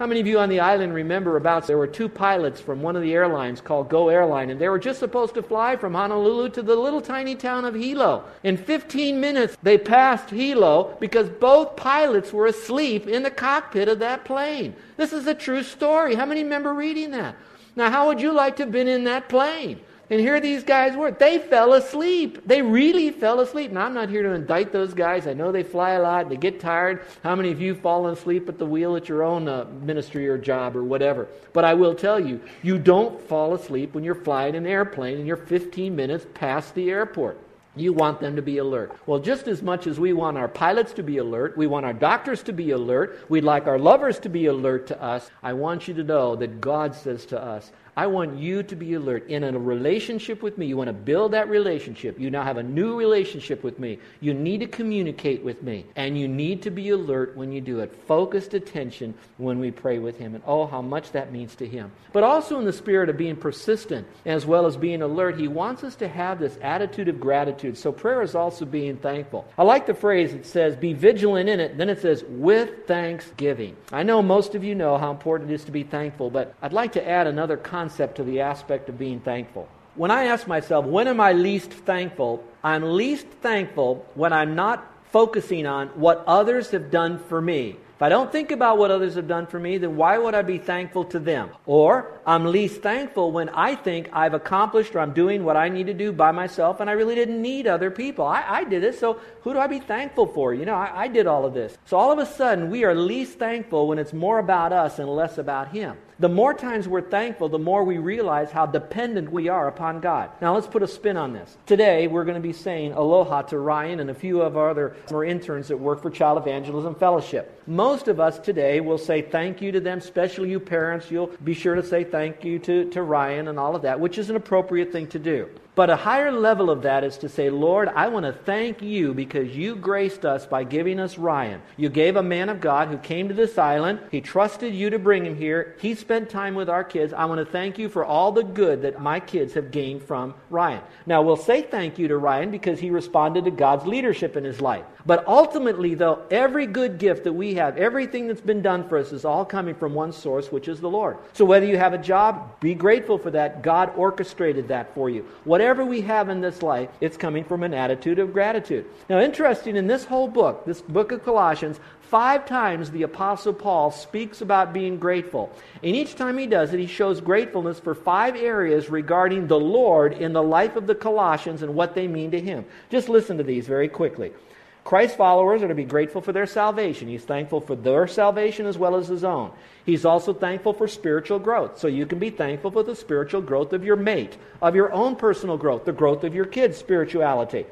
How many of you on the island remember about there were two pilots from one of the airlines called Go Airline, and they were just supposed to fly from Honolulu to the little tiny town of Hilo. In 15 minutes, they passed Hilo because both pilots were asleep in the cockpit of that plane. This is a true story. How many remember reading that? Now, how would you like to have been in that plane? And here these guys were. They fell asleep. They really fell asleep. Now, I'm not here to indict those guys. I know they fly a lot. They get tired. How many of you fallen asleep at the wheel at your own uh, ministry or job or whatever? But I will tell you, you don't fall asleep when you're flying an airplane and you're 15 minutes past the airport. You want them to be alert. Well, just as much as we want our pilots to be alert, we want our doctors to be alert, we'd like our lovers to be alert to us. I want you to know that God says to us, I want you to be alert in a relationship with me. You want to build that relationship. You now have a new relationship with me. You need to communicate with me. And you need to be alert when you do it. Focused attention when we pray with Him. And oh, how much that means to Him. But also in the spirit of being persistent as well as being alert, He wants us to have this attitude of gratitude. So prayer is also being thankful. I like the phrase it says, be vigilant in it. Then it says, with thanksgiving. I know most of you know how important it is to be thankful, but I'd like to add another concept to the aspect of being thankful. When I ask myself, when am I least thankful? I'm least thankful when I'm not focusing on what others have done for me. If I don't think about what others have done for me, then why would I be thankful to them? Or I'm least thankful when I think I've accomplished or I'm doing what I need to do by myself and I really didn't need other people. I, I did it, so who do I be thankful for? You know, I, I did all of this. So all of a sudden, we are least thankful when it's more about us and less about Him. The more times we're thankful, the more we realize how dependent we are upon God. Now, let's put a spin on this. Today, we're going to be saying aloha to Ryan and a few of our other interns that work for Child Evangelism Fellowship. Most of us today will say thank you to them, especially you parents. You'll be sure to say thank you to, to Ryan and all of that, which is an appropriate thing to do. But a higher level of that is to say, Lord, I want to thank you because you graced us by giving us Ryan. You gave a man of God who came to this island. He trusted you to bring him here. He spent time with our kids. I want to thank you for all the good that my kids have gained from Ryan. Now, we'll say thank you to Ryan because he responded to God's leadership in his life. But ultimately, though, every good gift that we have, everything that's been done for us is all coming from one source, which is the Lord. So whether you have a job, be grateful for that. God orchestrated that for you. Whatever we have in this life, it's coming from an attitude of gratitude. Now, interesting, in this whole book, this book of Colossians, Five times the Apostle Paul speaks about being grateful. And each time he does it, he shows gratefulness for five areas regarding the Lord in the life of the Colossians and what they mean to him. Just listen to these very quickly. Christ followers are to be grateful for their salvation. He's thankful for their salvation as well as his own. He's also thankful for spiritual growth. So you can be thankful for the spiritual growth of your mate, of your own personal growth, the growth of your kids' spirituality.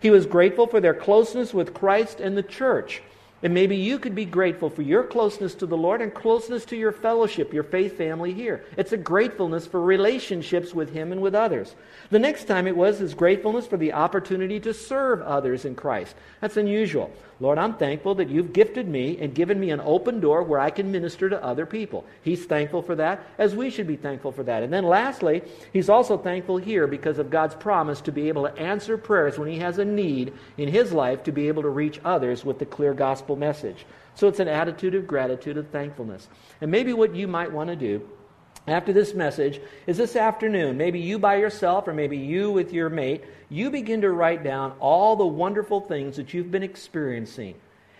He was grateful for their closeness with Christ and the church. And maybe you could be grateful for your closeness to the Lord and closeness to your fellowship, your faith family here. It's a gratefulness for relationships with Him and with others. The next time it was his gratefulness for the opportunity to serve others in Christ. That's unusual. Lord, I'm thankful that you've gifted me and given me an open door where I can minister to other people. He's thankful for that, as we should be thankful for that. And then lastly, he's also thankful here because of God's promise to be able to answer prayers when he has a need in his life to be able to reach others with the clear gospel message. So it's an attitude of gratitude of thankfulness. And maybe what you might want to do after this message is this afternoon, maybe you by yourself or maybe you with your mate, you begin to write down all the wonderful things that you've been experiencing.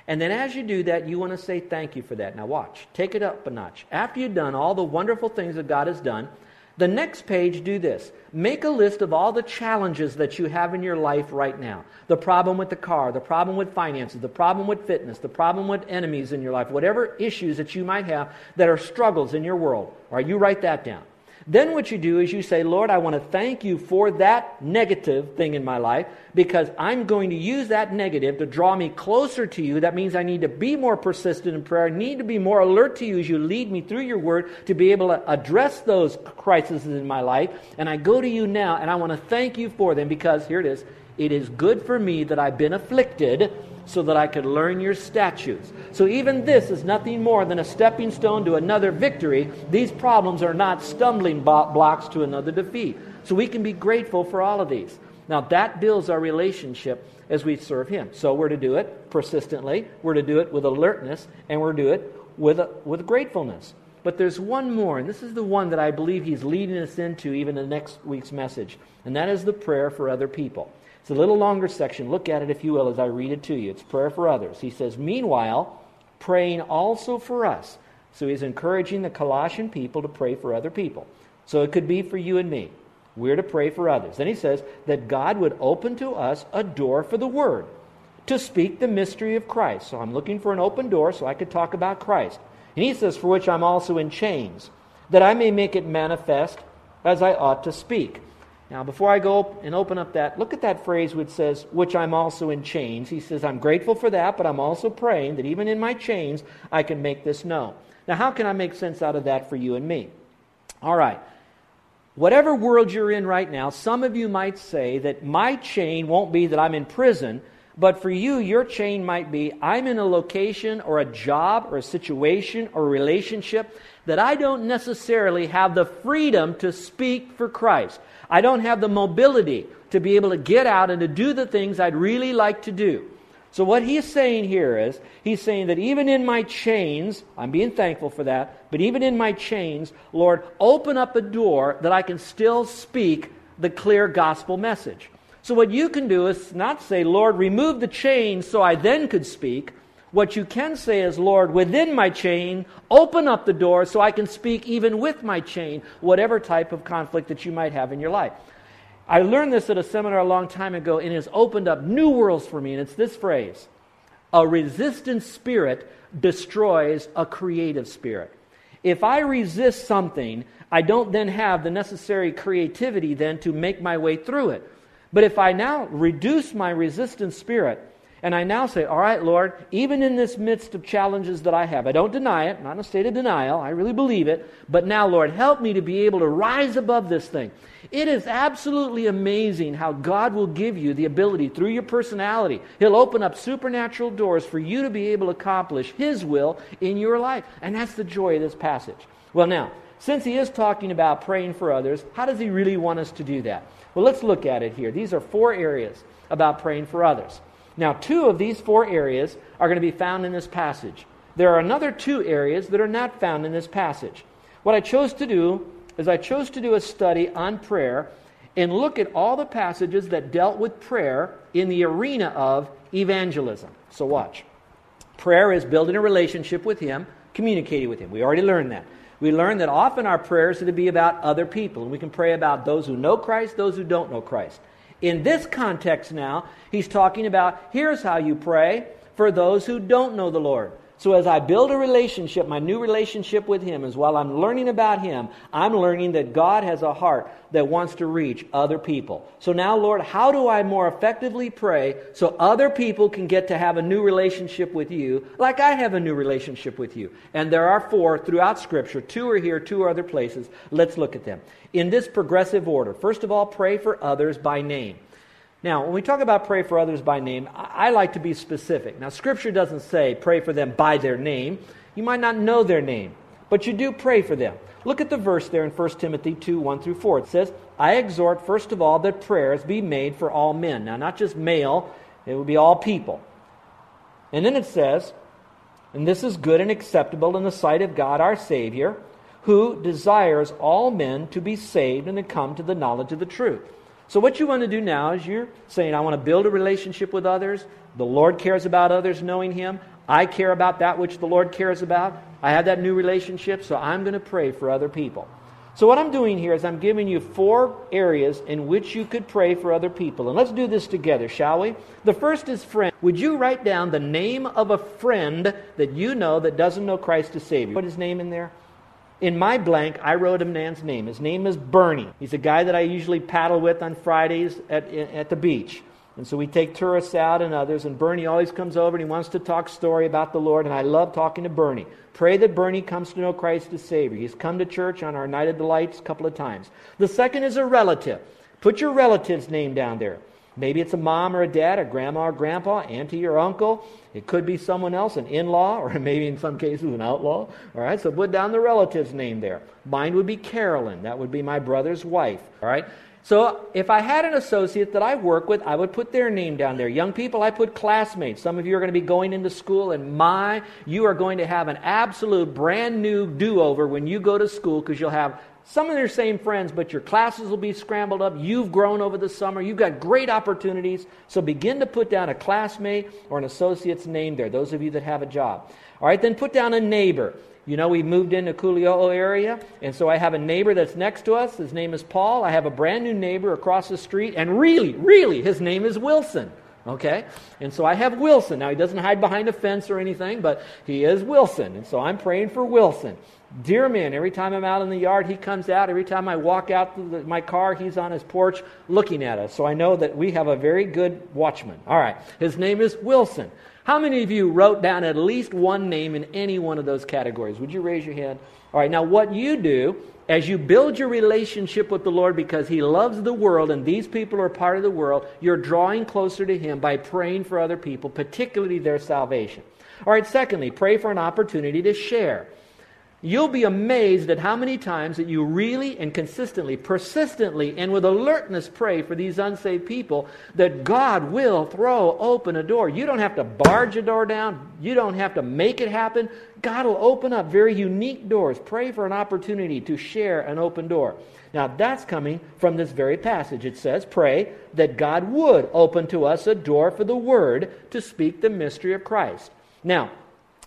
And then as you do that, you want to say thank you for that. Now watch, take it up a notch. After you've done all the wonderful things that God has done, The next page, do this. Make a list of all the challenges that you have in your life right now. The problem with the car, the problem with finances, the problem with fitness, the problem with enemies in your life, whatever issues that you might have that are struggles in your world. All right, you write that down. Then what you do is you say, Lord, I want to thank you for that negative thing in my life because I'm going to use that negative to draw me closer to you. That means I need to be more persistent in prayer. I need to be more alert to you as you lead me through your word to be able to address those crises in my life. And I go to you now and I want to thank you for them because here it is. It is good for me that I've been afflicted so that I could learn your statutes. So even this is nothing more than a stepping stone to another victory. These problems are not stumbling blocks to another defeat. So we can be grateful for all of these. Now that builds our relationship as we serve Him. So we're to do it persistently, we're to do it with alertness, and we're to do it with, with gratefulness. But there's one more, and this is the one that I believe He's leading us into even in next week's message, and that is the prayer for other people. It's a little longer section. Look at it, if you will, as I read it to you. It's prayer for others. He says, Meanwhile, praying also for us. So he's encouraging the Colossian people to pray for other people. So it could be for you and me. We're to pray for others. Then he says that God would open to us a door for the word to speak the mystery of Christ. So I'm looking for an open door so I could talk about Christ. And he says, For which I'm also in chains, that I may make it manifest as I ought to speak. Now, before I go and open up that, look at that phrase which says, which I'm also in chains. He says, I'm grateful for that, but I'm also praying that even in my chains, I can make this known. Now, how can I make sense out of that for you and me? All right. Whatever world you're in right now, some of you might say that my chain won't be that I'm in prison, but for you, your chain might be I'm in a location or a job or a situation or a relationship that I don't necessarily have the freedom to speak for Christ. I don't have the mobility to be able to get out and to do the things I'd really like to do. So, what he's saying here is, he's saying that even in my chains, I'm being thankful for that, but even in my chains, Lord, open up a door that I can still speak the clear gospel message. So, what you can do is not say, Lord, remove the chain so I then could speak. What you can say is, Lord, within my chain, open up the door so I can speak even with my chain, whatever type of conflict that you might have in your life. I learned this at a seminar a long time ago, and it has opened up new worlds for me, and it's this phrase A resistant spirit destroys a creative spirit. If I resist something, I don't then have the necessary creativity then to make my way through it. But if I now reduce my resistant spirit, and I now say, All right, Lord, even in this midst of challenges that I have, I don't deny it, not in a state of denial, I really believe it, but now, Lord, help me to be able to rise above this thing. It is absolutely amazing how God will give you the ability through your personality. He'll open up supernatural doors for you to be able to accomplish His will in your life. And that's the joy of this passage. Well, now, since he is talking about praying for others, how does he really want us to do that? Well, let's look at it here. These are four areas about praying for others. Now, two of these four areas are going to be found in this passage. There are another two areas that are not found in this passage. What I chose to do is I chose to do a study on prayer and look at all the passages that dealt with prayer in the arena of evangelism. So, watch. Prayer is building a relationship with Him, communicating with Him. We already learned that. We learn that often our prayers are to be about other people, and we can pray about those who know Christ, those who don't know Christ. In this context now, he's talking about here's how you pray for those who don't know the Lord. So as I build a relationship, my new relationship with Him, as while I'm learning about Him, I'm learning that God has a heart that wants to reach other people. So now, Lord, how do I more effectively pray so other people can get to have a new relationship with you, like I have a new relationship with you? And there are four throughout Scripture. Two are here, two are other places. Let's look at them. In this progressive order, first of all, pray for others by name. Now, when we talk about pray for others by name, I, like to be specific. Now, Scripture doesn't say pray for them by their name. You might not know their name, but you do pray for them. Look at the verse there in 1 Timothy 2 1 through 4. It says, I exhort, first of all, that prayers be made for all men. Now, not just male, it would be all people. And then it says, and this is good and acceptable in the sight of God our Savior, who desires all men to be saved and to come to the knowledge of the truth. So, what you want to do now is you're saying, I want to build a relationship with others. The Lord cares about others knowing Him. I care about that which the Lord cares about. I have that new relationship, so I'm going to pray for other people. So, what I'm doing here is I'm giving you four areas in which you could pray for other people. And let's do this together, shall we? The first is friend. Would you write down the name of a friend that you know that doesn't know Christ as Savior? Put his name in there. In my blank, I wrote a man's name. His name is Bernie. He's a guy that I usually paddle with on Fridays at, at the beach. And so we take tourists out and others, and Bernie always comes over and he wants to talk story about the Lord, and I love talking to Bernie. Pray that Bernie comes to know Christ as Savior. He's come to church on our Night of the Lights a couple of times. The second is a relative. Put your relative's name down there. Maybe it's a mom or a dad, a grandma or grandpa, auntie or uncle. It could be someone else, an in law, or maybe in some cases an outlaw. All right, so put down the relative's name there. Mine would be Carolyn. That would be my brother's wife. All right, so if I had an associate that I work with, I would put their name down there. Young people, I put classmates. Some of you are going to be going into school, and my, you are going to have an absolute brand new do over when you go to school because you'll have some of your same friends, but your classes will be scrambled up. You've grown over the summer. You've got great opportunities. So begin to put down a classmate or an associate's name there, those of you that have a job. All right, then put down a neighbor. You know, we moved into Culioo area, and so I have a neighbor that's next to us. His name is Paul. I have a brand new neighbor across the street, and really, really, his name is Wilson. Okay? And so I have Wilson. Now, he doesn't hide behind a fence or anything, but he is Wilson. And so I'm praying for Wilson. Dear man, every time I'm out in the yard, he comes out. Every time I walk out the, my car, he's on his porch looking at us. So I know that we have a very good watchman. All right. His name is Wilson. How many of you wrote down at least one name in any one of those categories? Would you raise your hand? All right, now what you do as you build your relationship with the Lord because He loves the world and these people are part of the world, you're drawing closer to Him by praying for other people, particularly their salvation. All right, secondly, pray for an opportunity to share. You'll be amazed at how many times that you really and consistently, persistently, and with alertness pray for these unsaved people that God will throw open a door. You don't have to barge a door down, you don't have to make it happen. God will open up very unique doors. Pray for an opportunity to share an open door. Now, that's coming from this very passage. It says, Pray that God would open to us a door for the Word to speak the mystery of Christ. Now,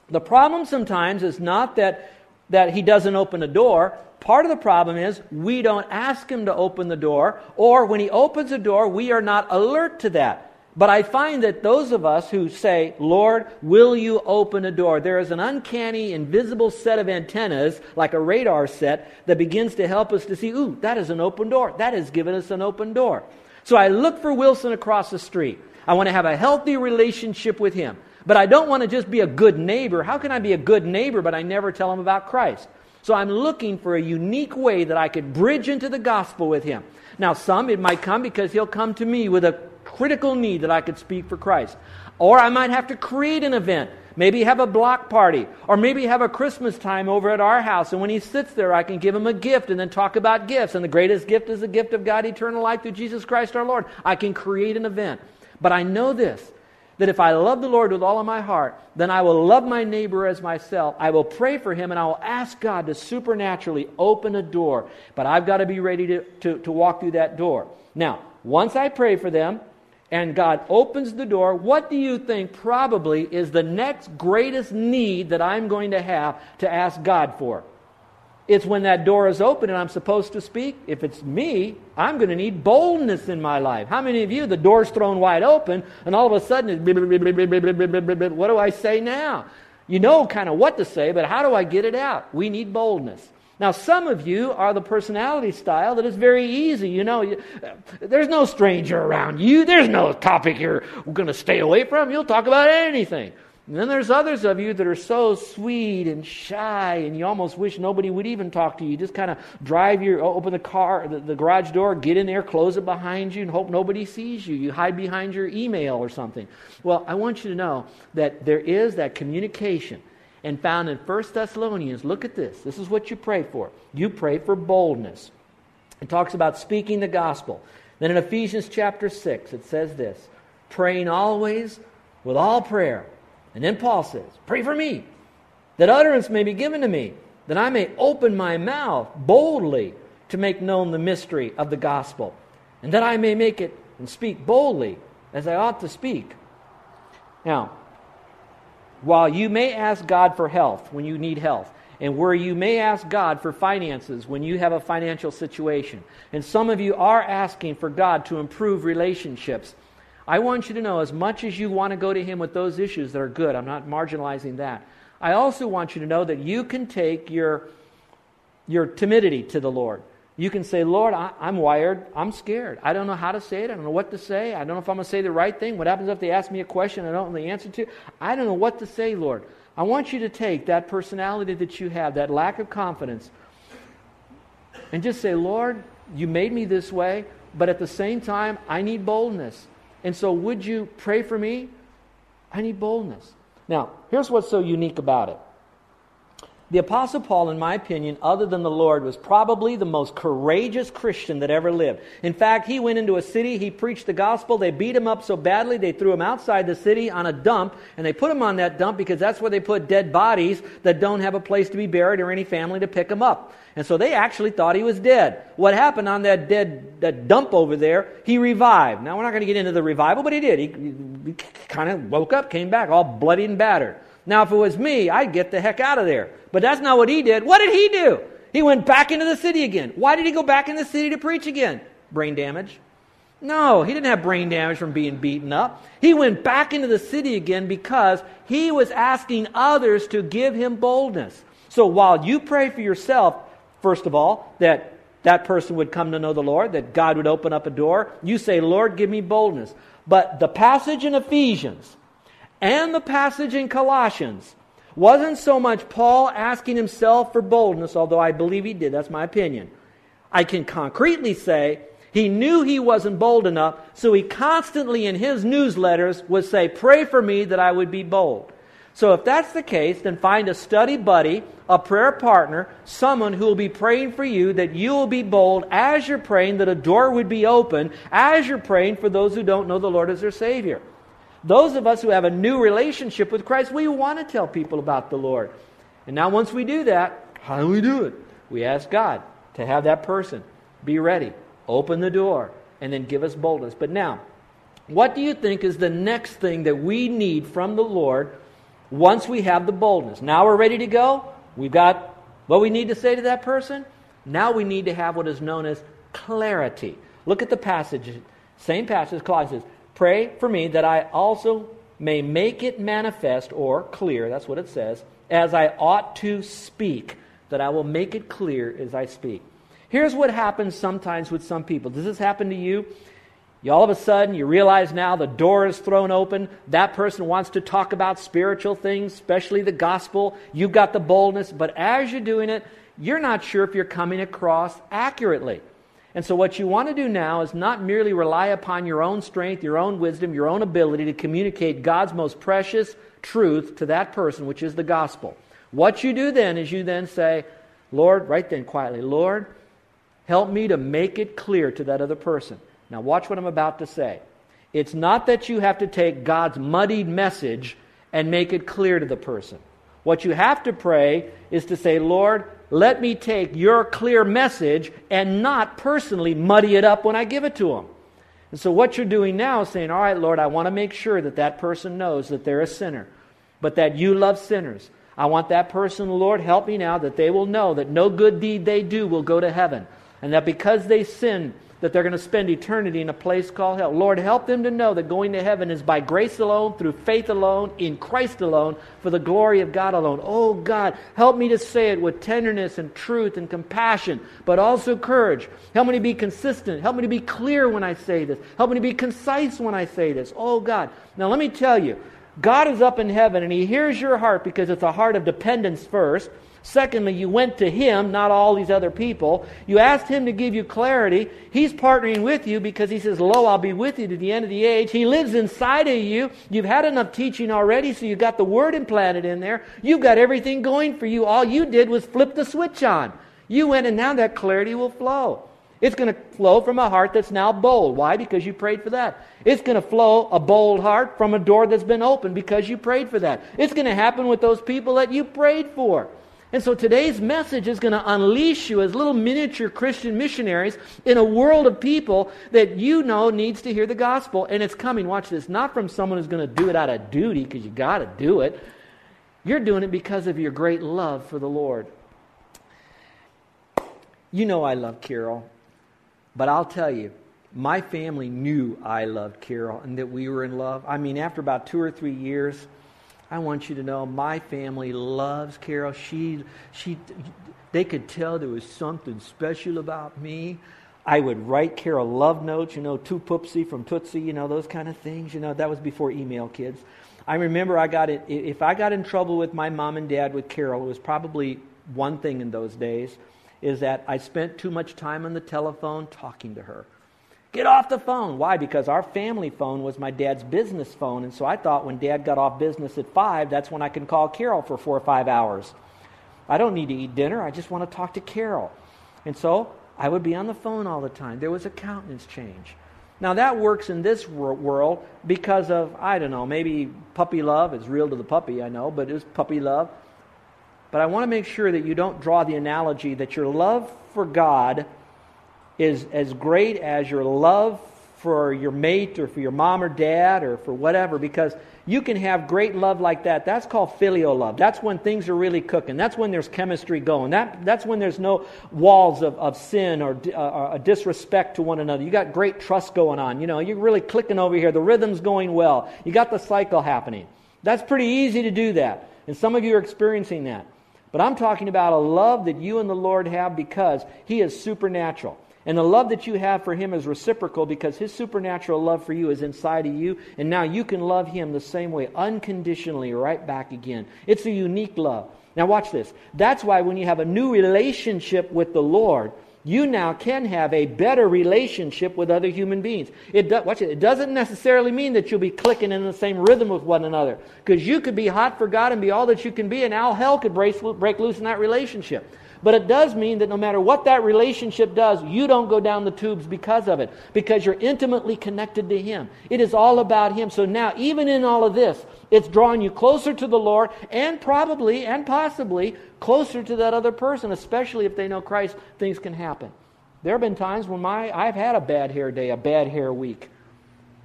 the problem sometimes is not that that he doesn't open a door. Part of the problem is we don't ask him to open the door, or when he opens a door, we are not alert to that. But I find that those of us who say, Lord, will you open a door? There is an uncanny, invisible set of antennas, like a radar set, that begins to help us to see, ooh, that is an open door. That has given us an open door. So I look for Wilson across the street. I want to have a healthy relationship with him. But I don't want to just be a good neighbor. How can I be a good neighbor, but I never tell him about Christ? So I'm looking for a unique way that I could bridge into the gospel with him. Now, some, it might come because he'll come to me with a critical need that I could speak for Christ. Or I might have to create an event. Maybe have a block party. Or maybe have a Christmas time over at our house. And when he sits there, I can give him a gift and then talk about gifts. And the greatest gift is the gift of God, eternal life through Jesus Christ our Lord. I can create an event. But I know this that if I love the Lord with all of my heart, then I will love my neighbor as myself. I will pray for him and I will ask God to supernaturally open a door. But I've got to be ready to, to, to walk through that door. Now, once I pray for them and God opens the door, what do you think probably is the next greatest need that I'm going to have to ask God for? It's when that door is open and I'm supposed to speak. If it's me, I'm going to need boldness in my life. How many of you, the door's thrown wide open and all of a sudden, what do I say now? You know kind of what to say, but how do I get it out? We need boldness. Now, some of you are the personality style that is very easy. You know, there's no stranger around you. There's no topic you're going to stay away from. You'll talk about anything. And then there's others of you that are so sweet and shy, and you almost wish nobody would even talk to you. you just kind of drive your, open the car, the, the, garage door, get in there, close it behind you, and hope nobody sees you. You hide behind your email or something. Well, I want you to know that there is that communication. And found in 1 Thessalonians, look at this. This is what you pray for. You pray for boldness. It talks about speaking the gospel. Then in Ephesians chapter 6, it says this praying always with all prayer and then Paul says, Pray for me, that utterance may be given to me, that I may open my mouth boldly to make known the mystery of the gospel, and that I may make it and speak boldly as I ought to speak. Now, while you may ask God for health when you need health, and where you may ask God for finances when you have a financial situation. And some of you are asking for God to improve relationships. I want you to know as much as you want to go to Him with those issues that are good, I'm not marginalizing that. I also want you to know that you can take your, your timidity to the Lord. You can say, Lord, I, am wired. I'm scared. I don't know how to say it. I don't know what to say. I don't know if I'm going to say the right thing. What happens if they ask me a question I don't know the answer to? I don't know what to say, Lord. I want you to take that personality that you have, that lack of confidence, and just say, Lord, you made me this way, but at the same time, I need boldness. And so, would you pray for me? I need boldness. Now, here's what's so unique about it the Apostle Paul, in my opinion, other than the Lord, was probably the most courageous Christian that ever lived. In fact, he went into a city, he preached the gospel, they beat him up so badly, they threw him outside the city on a dump, and they put him on that dump because that's where they put dead bodies that don't have a place to be buried or any family to pick them up. And so they actually thought he was dead. What happened on that dead that dump over there? He revived. Now, we're not going to get into the revival, but he did. He, he kind of woke up, came back, all bloody and battered. Now, if it was me, I'd get the heck out of there. But that's not what he did. What did he do? He went back into the city again. Why did he go back in the city to preach again? Brain damage. No, he didn't have brain damage from being beaten up. He went back into the city again because he was asking others to give him boldness. So while you pray for yourself, first of all, that that person would come to know the Lord, that God would open up a door, you say, Lord, give me boldness. But the passage in Ephesians and the passage in Colossians wasn't so much Paul asking himself for boldness, although I believe he did. That's my opinion. I can concretely say he knew he wasn't bold enough, so he constantly in his newsletters would say, Pray for me that I would be bold. So if that's the case, then find a study buddy, a prayer partner, someone who will be praying for you that you will be bold as you're praying, that a door would be open as you're praying for those who don't know the Lord as their Savior. Those of us who have a new relationship with Christ, we want to tell people about the Lord. And now, once we do that, how do we do it? We ask God to have that person be ready, open the door, and then give us boldness. But now, what do you think is the next thing that we need from the Lord once we have the boldness? Now we're ready to go. We've got what we need to say to that person. Now we need to have what is known as clarity. Look at the passage, same passage, Colossians. Pray for me that I also may make it manifest or clear, that's what it says, as I ought to speak, that I will make it clear as I speak. Here's what happens sometimes with some people. Does this happen to you? You all of a sudden you realize now the door is thrown open. That person wants to talk about spiritual things, especially the gospel. You've got the boldness, but as you're doing it, you're not sure if you're coming across accurately. And so, what you want to do now is not merely rely upon your own strength, your own wisdom, your own ability to communicate God's most precious truth to that person, which is the gospel. What you do then is you then say, Lord, right then quietly, Lord, help me to make it clear to that other person. Now, watch what I'm about to say. It's not that you have to take God's muddied message and make it clear to the person. What you have to pray is to say, Lord, let me take your clear message and not personally muddy it up when I give it to them. And so, what you're doing now is saying, All right, Lord, I want to make sure that that person knows that they're a sinner, but that you love sinners. I want that person, Lord, help me now that they will know that no good deed they do will go to heaven. And that because they sin, that they're going to spend eternity in a place called hell. Lord, help them to know that going to heaven is by grace alone, through faith alone, in Christ alone, for the glory of God alone. Oh God, help me to say it with tenderness and truth and compassion, but also courage. Help me to be consistent. Help me to be clear when I say this. Help me to be concise when I say this. Oh God. Now let me tell you, God is up in heaven and He hears your heart because it's a heart of dependence first. Secondly, you went to him, not all these other people. You asked him to give you clarity. He's partnering with you because he says, Lo, I'll be with you to the end of the age. He lives inside of you. You've had enough teaching already, so you've got the word implanted in there. You've got everything going for you. All you did was flip the switch on. You went, and now that clarity will flow. It's going to flow from a heart that's now bold. Why? Because you prayed for that. It's going to flow a bold heart from a door that's been opened because you prayed for that. It's going to happen with those people that you prayed for. And so today's message is going to unleash you as little miniature Christian missionaries in a world of people that you know needs to hear the gospel. And it's coming, watch this, not from someone who's going to do it out of duty because you got to do it. You're doing it because of your great love for the Lord. You know I love Carol, but I'll tell you, my family knew I loved Carol and that we were in love. I mean, after about two or three years, I want you to know my family loves Carol. She, she, they could tell there was something special about me. I would write Carol love notes, you know, to Poopsie from Tootsie, you know, those kind of things. You know, that was before email, kids. I remember I got it. If I got in trouble with my mom and dad with Carol, it was probably one thing in those days, is that I spent too much time on the telephone talking to her. Get off the phone. Why? Because our family phone was my dad's business phone, and so I thought when dad got off business at five, that's when I can call Carol for four or five hours. I don't need to eat dinner. I just want to talk to Carol. And so I would be on the phone all the time. There was a countenance change. Now, that works in this world because of, I don't know, maybe puppy love is real to the puppy, I know, but it's puppy love. But I want to make sure that you don't draw the analogy that your love for God is as great as your love for your mate or for your mom or dad or for whatever because you can have great love like that. That's called filial love. That's when things are really cooking. That's when there's chemistry going. That, that's when there's no walls of, of sin or, uh, or disrespect to one another. You got great trust going on. You know, you're really clicking over here. The rhythm's going well. You got the cycle happening. That's pretty easy to do that. And some of you are experiencing that. But I'm talking about a love that you and the Lord have because He is supernatural. And the love that you have for him is reciprocal because his supernatural love for you is inside of you. And now you can love him the same way, unconditionally, right back again. It's a unique love. Now, watch this. That's why when you have a new relationship with the Lord, you now can have a better relationship with other human beings. It, do, watch it, it doesn't necessarily mean that you'll be clicking in the same rhythm with one another. Because you could be hot for God and be all that you can be, and all hell could break, break loose in that relationship. But it does mean that no matter what that relationship does, you don't go down the tubes because of it, because you're intimately connected to Him. It is all about Him. So now, even in all of this, it's drawing you closer to the Lord and probably and possibly closer to that other person, especially if they know Christ, things can happen. There have been times when my, I've had a bad hair day, a bad hair week.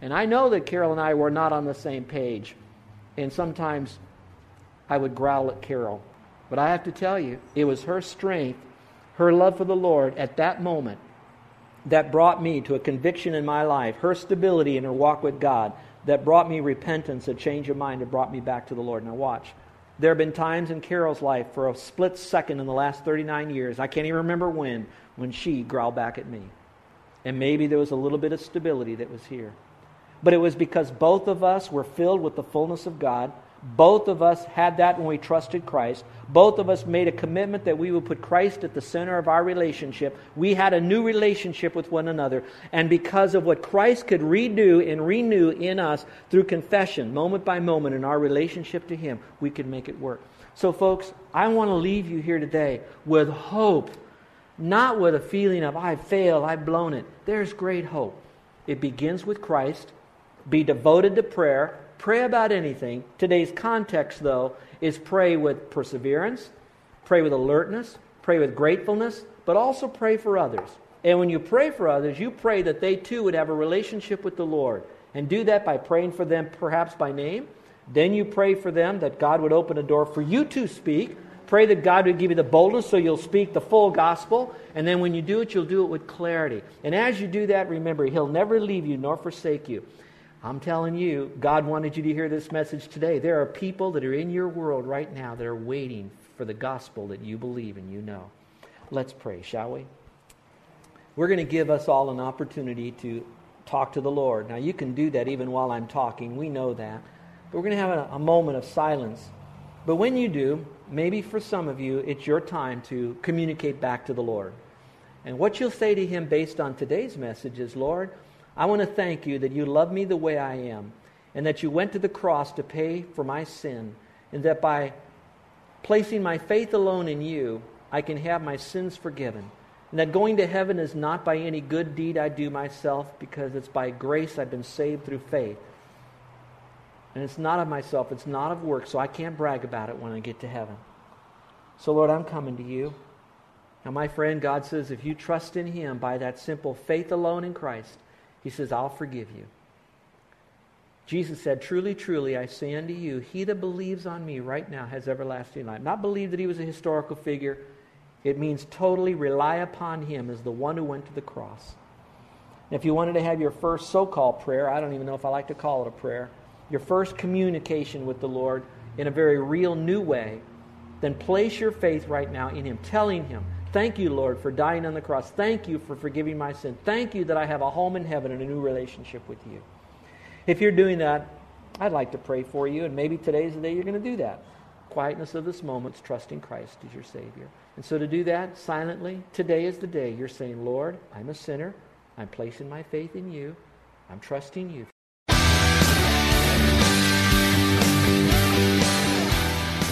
And I know that Carol and I were not on the same page. And sometimes I would growl at Carol but I have to tell you, it was her strength, her love for the Lord at that moment that brought me to a conviction in my life, her stability in her walk with God, that brought me repentance, a change of mind, that brought me back to the Lord. Now, watch. There have been times in Carol's life for a split second in the last 39 years, I can't even remember when, when she growled back at me. And maybe there was a little bit of stability that was here. But it was because both of us were filled with the fullness of God. Both of us had that when we trusted Christ. Both of us made a commitment that we would put Christ at the center of our relationship. We had a new relationship with one another. And because of what Christ could redo and renew in us through confession, moment by moment, in our relationship to Him, we could make it work. So, folks, I want to leave you here today with hope, not with a feeling of, I've failed, I've blown it. There's great hope. It begins with Christ. Be devoted to prayer Pray about anything. Today's context, though, is pray with perseverance, pray with alertness, pray with gratefulness, but also pray for others. And when you pray for others, you pray that they too would have a relationship with the Lord. And do that by praying for them perhaps by name. Then you pray for them that God would open a door for you to speak. Pray that God would give you the boldness so you'll speak the full gospel. And then when you do it, you'll do it with clarity. And as you do that, remember, He'll never leave you nor forsake you. I'm telling you, God wanted you to hear this message today. There are people that are in your world right now that are waiting for the gospel that you believe and you know. Let's pray, shall we? We're going to give us all an opportunity to talk to the Lord. Now, you can do that even while I'm talking. We know that. But we're going to have a, a moment of silence. But when you do, maybe for some of you, it's your time to communicate back to the Lord. And what you'll say to Him based on today's message is, Lord, I want to thank you that you love me the way I am, and that you went to the cross to pay for my sin, and that by placing my faith alone in you, I can have my sins forgiven. And that going to heaven is not by any good deed I do myself, because it's by grace I've been saved through faith. And it's not of myself, it's not of work, so I can't brag about it when I get to heaven. So, Lord, I'm coming to you. Now, my friend, God says if you trust in Him by that simple faith alone in Christ, he says, I'll forgive you. Jesus said, Truly, truly, I say unto you, he that believes on me right now has everlasting life. Not believe that he was a historical figure. It means totally rely upon him as the one who went to the cross. If you wanted to have your first so called prayer, I don't even know if I like to call it a prayer, your first communication with the Lord in a very real new way, then place your faith right now in him, telling him, Thank you, Lord, for dying on the cross. Thank you for forgiving my sin. Thank you that I have a home in heaven and a new relationship with you. If you're doing that, I'd like to pray for you, and maybe today's the day you're going to do that. Quietness of this moment, trusting Christ as your Savior. And so to do that silently, today is the day you're saying, Lord, I'm a sinner. I'm placing my faith in you. I'm trusting you.